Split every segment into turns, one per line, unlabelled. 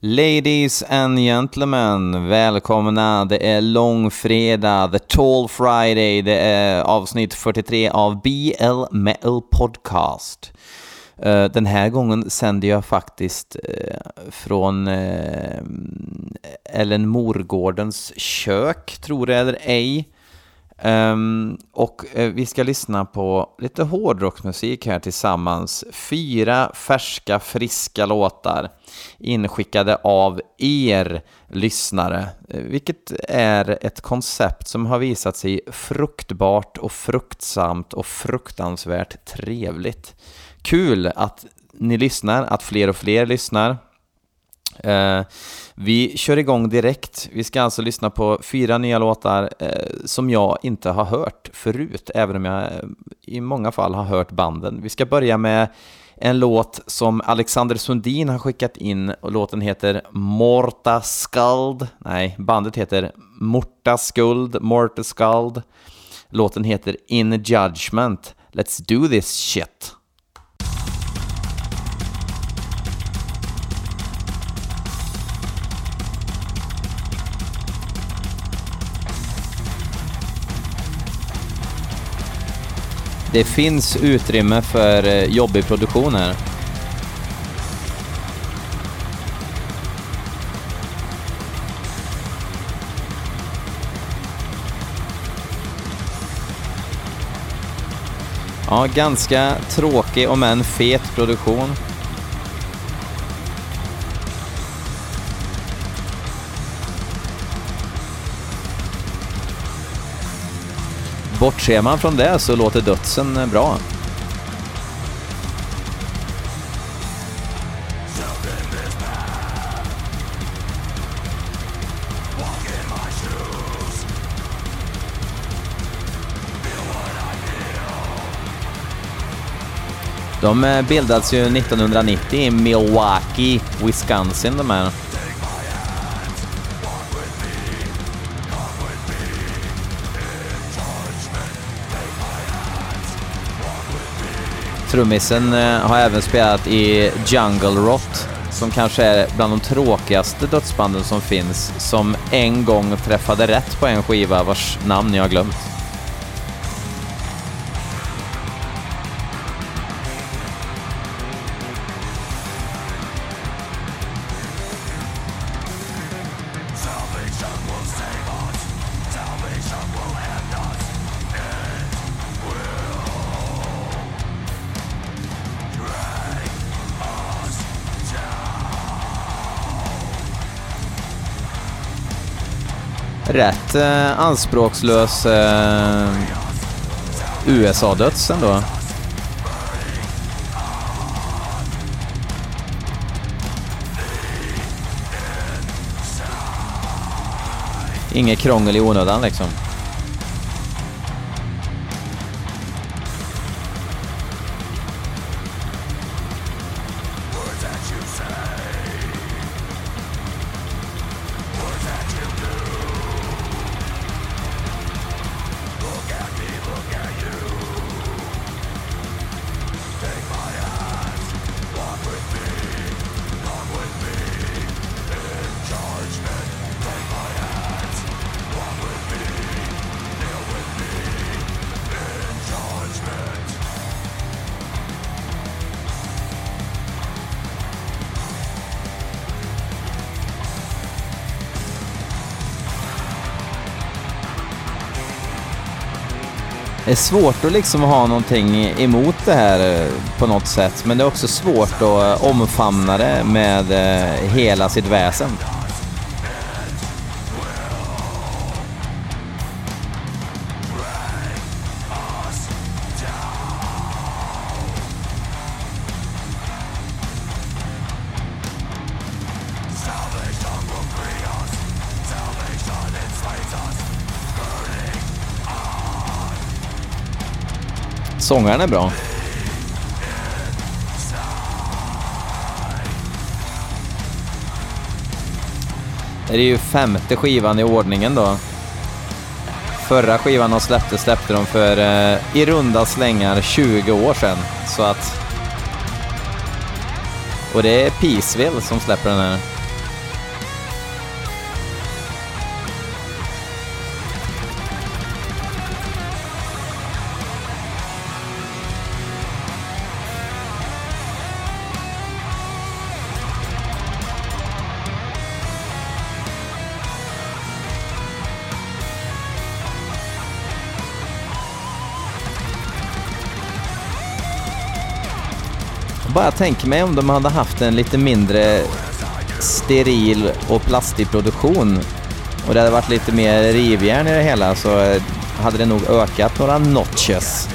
Ladies and gentlemen, välkomna. Det är långfredag, the tall friday. Det är avsnitt 43 av BL Metal Podcast. Eh, den här gången sänder jag faktiskt eh, från eh, Ellen Morgårdens kök, tror det eller ej. Um, och uh, vi ska lyssna på lite hårdrocksmusik här tillsammans. Fyra färska, friska låtar inskickade av er lyssnare, eh, vilket är ett koncept som har visat sig fruktbart och fruktsamt och fruktansvärt trevligt. Kul att ni lyssnar, att fler och fler lyssnar. Uh, vi kör igång direkt. Vi ska alltså lyssna på fyra nya låtar eh, som jag inte har hört förut, även om jag eh, i många fall har hört banden. Vi ska börja med en låt som Alexander Sundin har skickat in och låten heter Morta Skald. Nej, bandet heter Morta Skuld, Morta Skald. Låten heter In Judgment. Let's do this shit. Det finns utrymme för eh, jobbig produktion här. Ja, ganska tråkig om än fet produktion. Bortser man från det så låter dödsen eh, bra. De eh, bildades ju 1990 i Milwaukee, Wisconsin de här. Trummisen eh, har även spelat i Jungle Rot, som kanske är bland de tråkigaste dödsbanden som finns, som en gång träffade rätt på en skiva vars namn jag har glömt. Rätt eh, anspråkslös eh, USA-döds ändå. Inget krångel i onödan liksom. Det är svårt att liksom ha någonting emot det här eh, på något sätt, men det är också svårt att eh, omfamna det med eh, hela sitt väsen. Sångaren är bra. Det är ju femte skivan i ordningen då. Förra skivan de släppte släppte de för eh, i runda slängar 20 år sedan. Så att... Och det är Peaceville som släpper den här. Bara tänker mig om de hade haft en lite mindre steril och plastig produktion och det hade varit lite mer rivjärn i det hela så eh, hade det nog ökat några notches.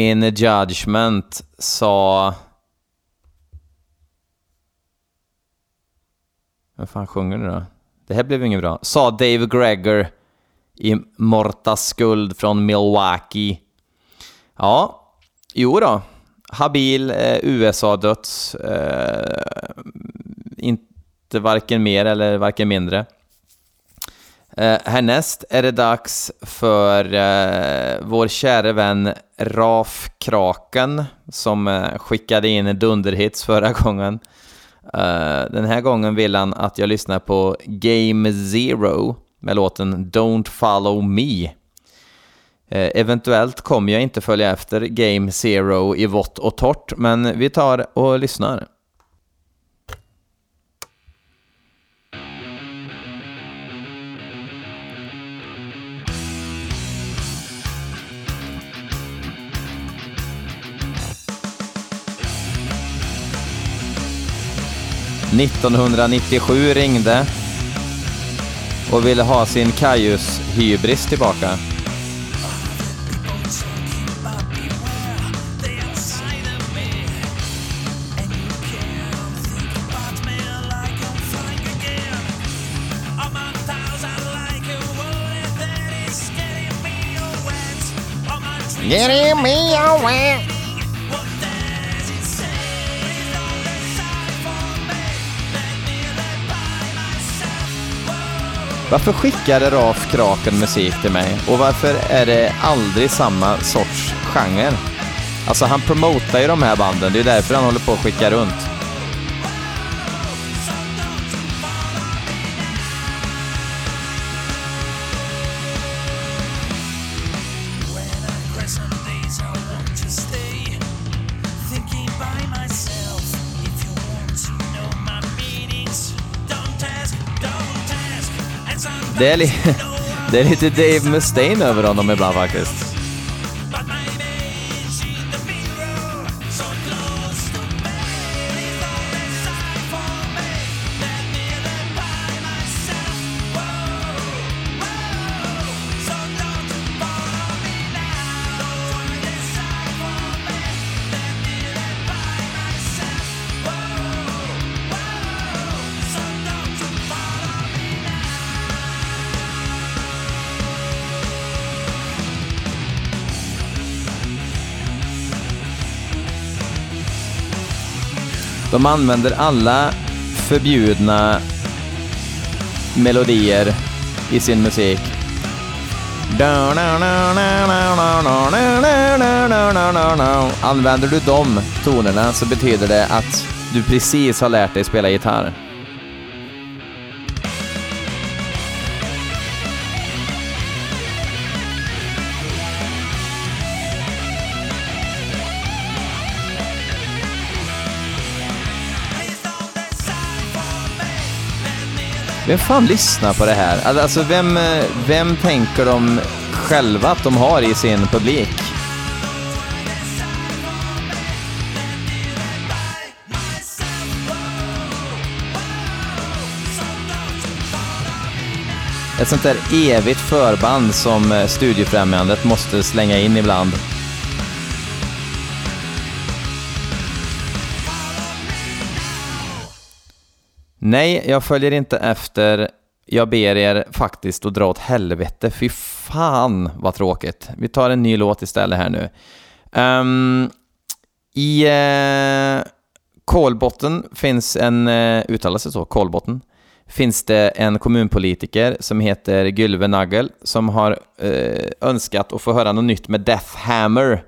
In Judgment sa... Vem fan sjunger nu då? Det här blev inget bra. Sa Dave Gregor i Mortas skuld från Milwaukee. Ja, jo då. Habil eh, USA-döds. Eh, inte varken mer eller varken mindre. Eh, härnäst är det dags för eh, vår käre vän Raf Kraken som eh, skickade in dunderhits förra gången. Uh, den här gången vill han att jag lyssnar på Game Zero med låten Don't Follow Me. Uh, eventuellt kommer jag inte följa efter Game Zero i vått och torrt, men vi tar och lyssnar. 1997 ringde och ville ha sin Kajus hybris tillbaka. Getting me oh, away. Varför skickade Raf Kraken musik till mig och varför är det aldrig samma sorts genre? Alltså han promotar ju de här banden, det är därför han håller på att skicka runt. Det är, li det är lite Dave Mustaine över honom ibland faktiskt. De använder alla förbjudna melodier i sin musik. Använder du de tonerna så betyder det att du precis har lärt dig spela gitarr. Vem fan lyssnar på det här? Alltså, vem, eh, vem tänker de själva att de har i sin publik? Ett sånt där evigt förband som eh, Studiefrämjandet måste slänga in ibland. Nej, jag följer inte efter. Jag ber er faktiskt att dra åt helvete. Fy fan vad tråkigt. Vi tar en ny låt istället här nu. Um, I uh, Kolbotten finns en, uh, uttalas sig så, Kolbotten, finns det en kommunpolitiker som heter Gylve Nagel som har uh, önskat att få höra något nytt med Death Hammer.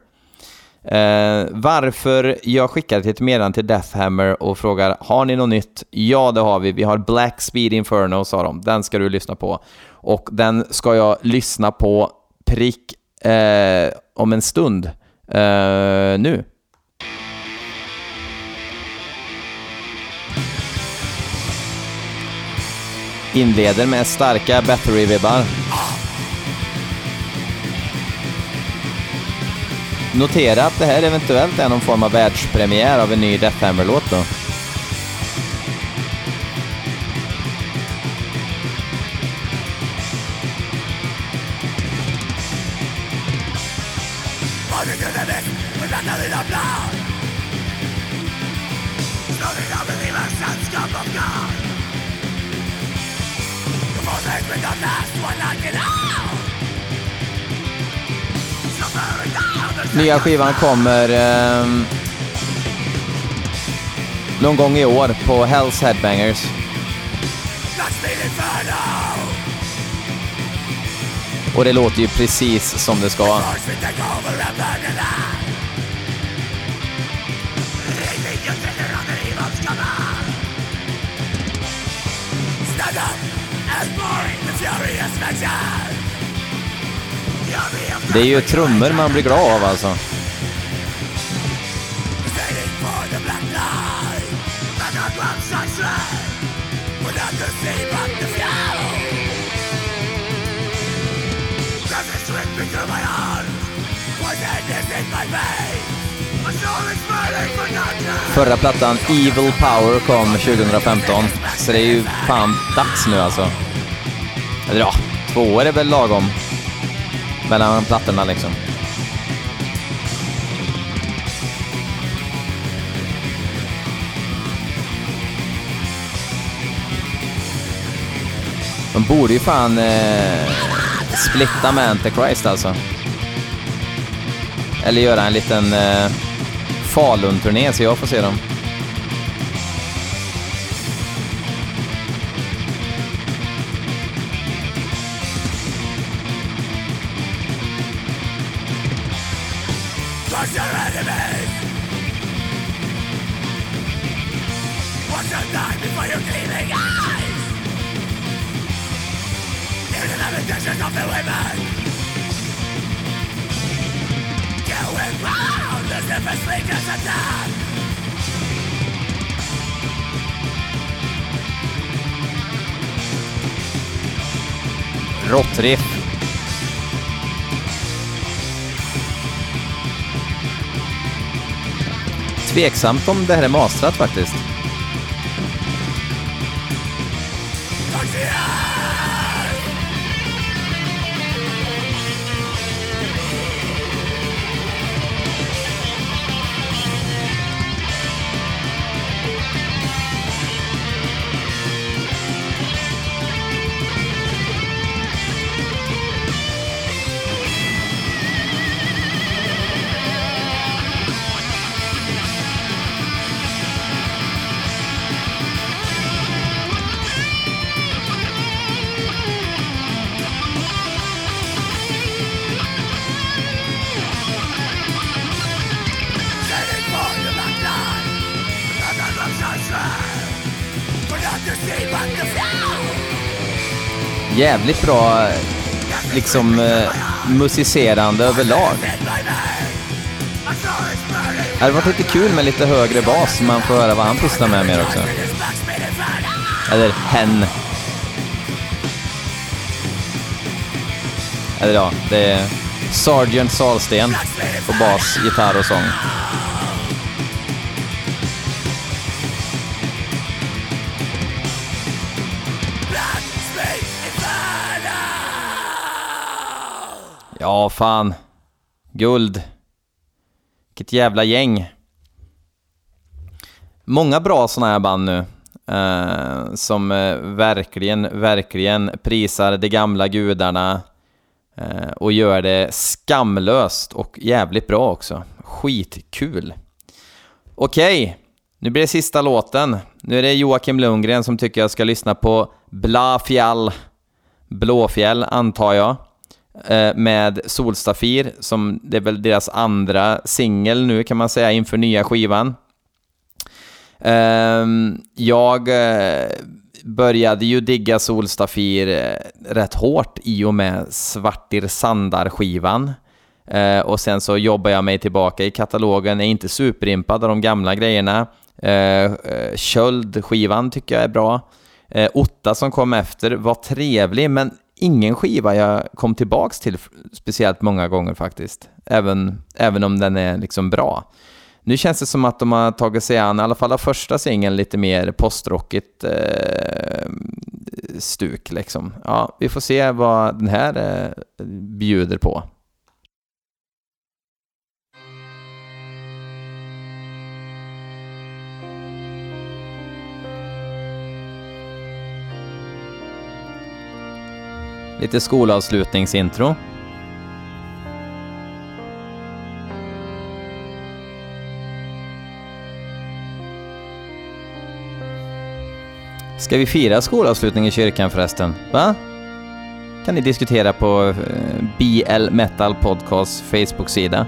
Uh, varför jag skickade ett meddelande till Deathhammer och frågar har ni något nytt? Ja, det har vi. Vi har Black Speed Inferno, sa de. Den ska du lyssna på. Och den ska jag lyssna på prick uh, om en stund. uh, nu. Inleder med starka Battery-vibbar. Notera att det här eventuellt är någon form av världspremiär av en ny Death Hammer-låt då. Nya skivan kommer eh, någon gång i år på Hells Headbangers. Och det låter ju precis som det ska. Det är ju trummor man blir glad av alltså. Förra plattan, Evil Power, kom 2015. Så det är ju fan dags nu alltså. Eller ja, två år är väl lagom mellan plattorna liksom. De borde ju fan eh, splitta med Antichrist alltså. Eller göra en liten eh, Falun-turné så jag får se dem. me.
Watch the night before your gleaming eyes. Hear the lamentations of the women. Going round as if it's leaders of
Tveksamt om det här är mastrat faktiskt. Jävligt bra liksom eh, musicerande överlag. Det hade varit lite kul med lite högre bas så man får höra vad han pysslar med mer också. Eller hen. Eller ja, det är Sergeant Salsten på bas, gitarr och sång. Ja, fan. Guld. Vilket jävla gäng. Många bra såna här band nu. Eh, som eh, verkligen, verkligen prisar de gamla gudarna. Eh, och gör det skamlöst och jävligt bra också. Skitkul. Okej, nu blir det sista låten. Nu är det Joakim Lundgren som tycker jag ska lyssna på Blafjall. Blåfjäll, antar jag. Eh, med Solstafir, som det är väl deras andra singel nu kan man säga inför nya skivan. Ehm, jag eh, började ju digga Solstafir eh, rätt hårt i och med Svartir Sandar-skivan. Och sen så jobbar jag mig tillbaka i katalogen, är inte superimpad av de gamla grejerna. Köld-skivan tycker jag är bra. Otta som kom efter var trevlig, men ingen skiva jag kom tillbaks till speciellt många gånger faktiskt. Även, även om den är liksom bra. Nu känns det som att de har tagit sig an, i alla fall av första singeln, lite mer postrockigt eh, stuk liksom. Ja, vi får se vad den här eh, bjuder på. Lite skolavslutningsintro. Ska vi fira skolavslutning i kyrkan förresten? Va? Kan ni diskutera på eh, BL Metal Podcasts Facebook-sida.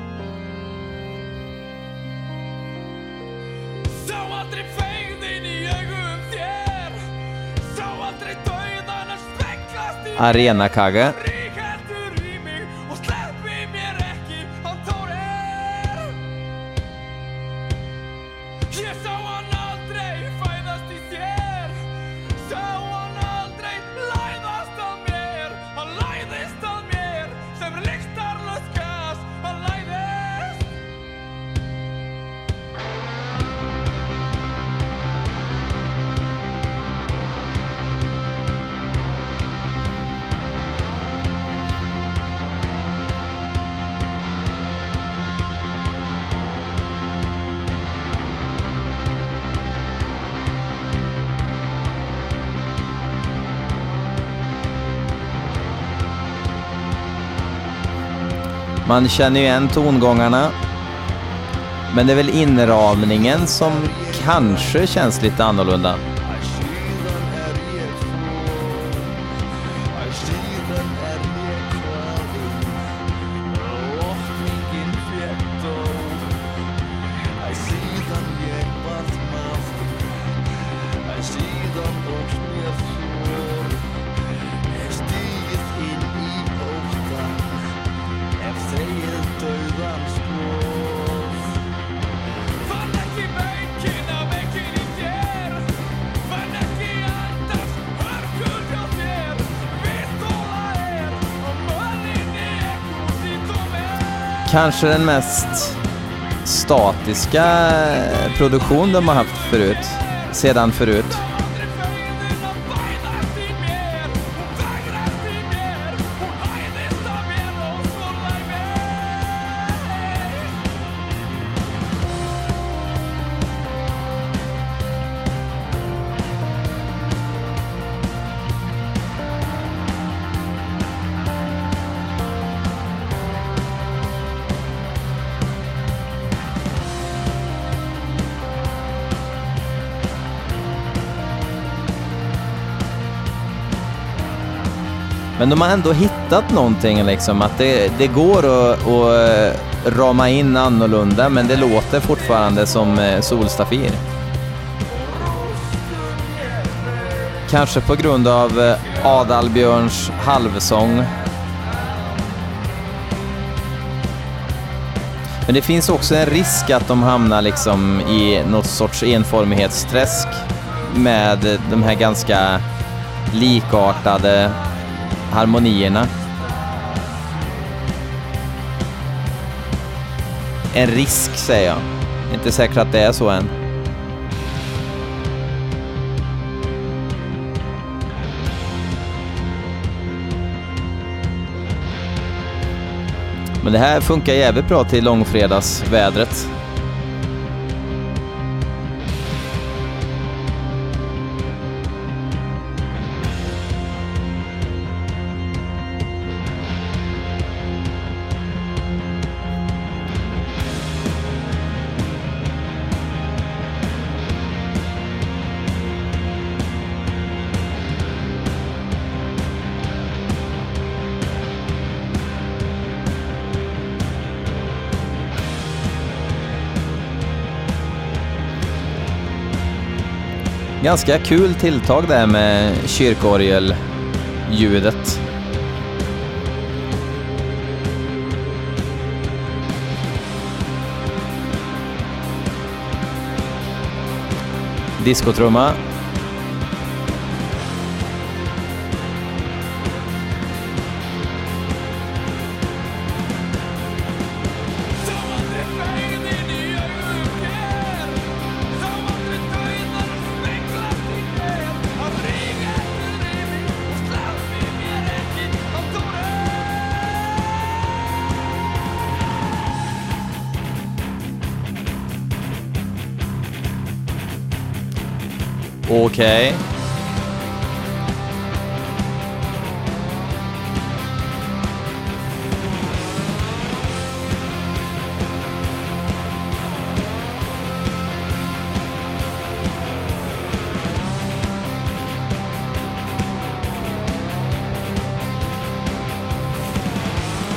Arena-kage. Man känner ju igen tongångarna. Men det är väl inramningen som kanske känns lite annorlunda. Kanske den mest statiska produktion de har haft förut, sedan förut. De har ändå hittat någonting, liksom, att det, det går att, att eh, rama in annorlunda, men det låter fortfarande som eh, Solstafir. Kanske på grund av eh, Adalbjörns halvsång. Men det finns också en risk att de hamnar liksom i något sorts enformighetsträsk med de här ganska likartade harmonierna. En risk, säger jag. Inte säkert att det är så än. Men det här funkar jävligt bra till långfredagsvädret. Ganska kul tilltag det här med kyrkorgel-ljudet. Diskotrumma Okej. Okay.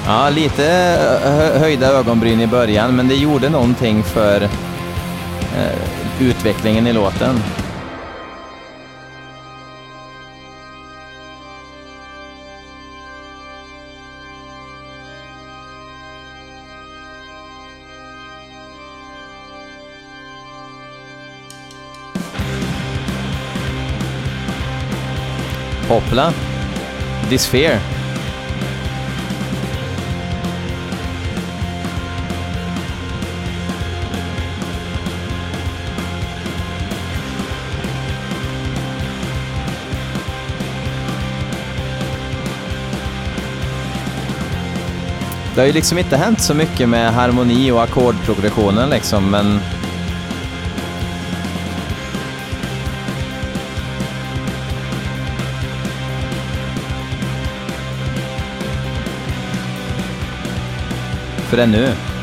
Ja, lite eh, höjda ögonbryn i början, men det gjorde någonting för eh, utvecklingen i låten. Hoppla. Disfear. Det har ju liksom inte hänt så mycket med harmoni och ackordprogressionen liksom, men för ännu.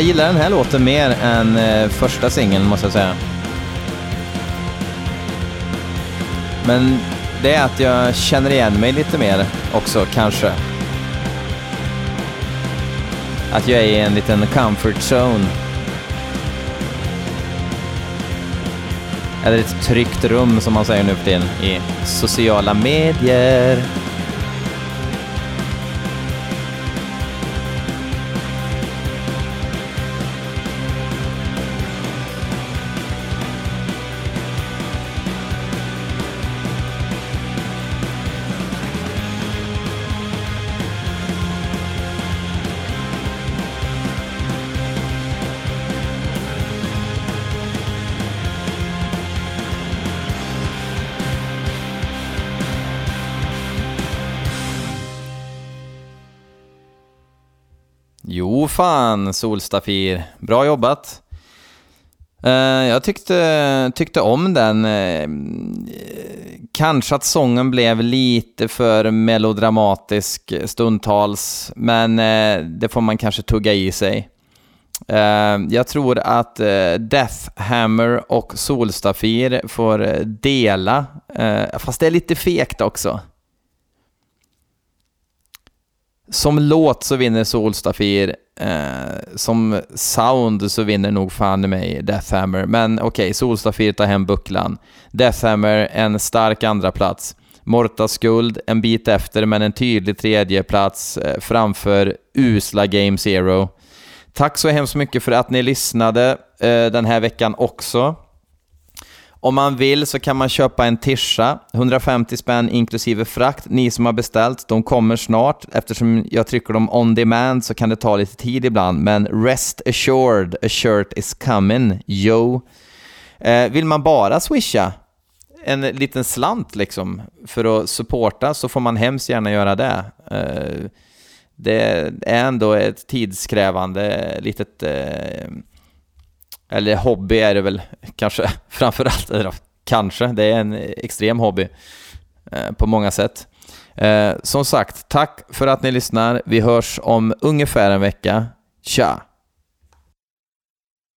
Jag gillar den här låten mer än eh, första singeln måste jag säga. Men det är att jag känner igen mig lite mer också, kanske. Att jag är i en liten comfort zone. Eller ett tryggt rum som man säger nu för tiden i sociala medier. Jo fan, Solstafir. Bra jobbat. Eh, jag tyckte, tyckte om den. Eh, kanske att sången blev lite för melodramatisk stundtals, men eh, det får man kanske tugga i sig. jag tror att Deathhammer och Solstafir får dela, fast det är lite fegt också. Som låt så vinner Solstafir. Eh, som sound så vinner nog fan i mig Deathhammer. Men okej, okay, Solstafir tar hem bucklan. Deathhammer en stark andra plats. Morta Skuld en bit efter, men en tydlig tredje plats eh, framför usla Game Zero. Tack så hemskt mycket för att ni lyssnade eh, den här veckan också. Om man vill så kan man köpa en tischa, 150 spänn inklusive frakt. Ni som har beställt, de kommer snart. Eftersom jag trycker dem on demand så kan det ta lite tid ibland, men rest assured, a shirt is coming, yo. Eh, vill man bara swisha en liten slant liksom för att supporta så får man hemskt gärna göra det. Eh, det är ändå ett tidskrävande litet eh, eller hobby är det väl kanske framförallt, eller kanske, det är en extrem hobby eh, på många sätt. Eh, som sagt, tack för att ni lyssnar. Vi hörs om ungefär en vecka. Tja!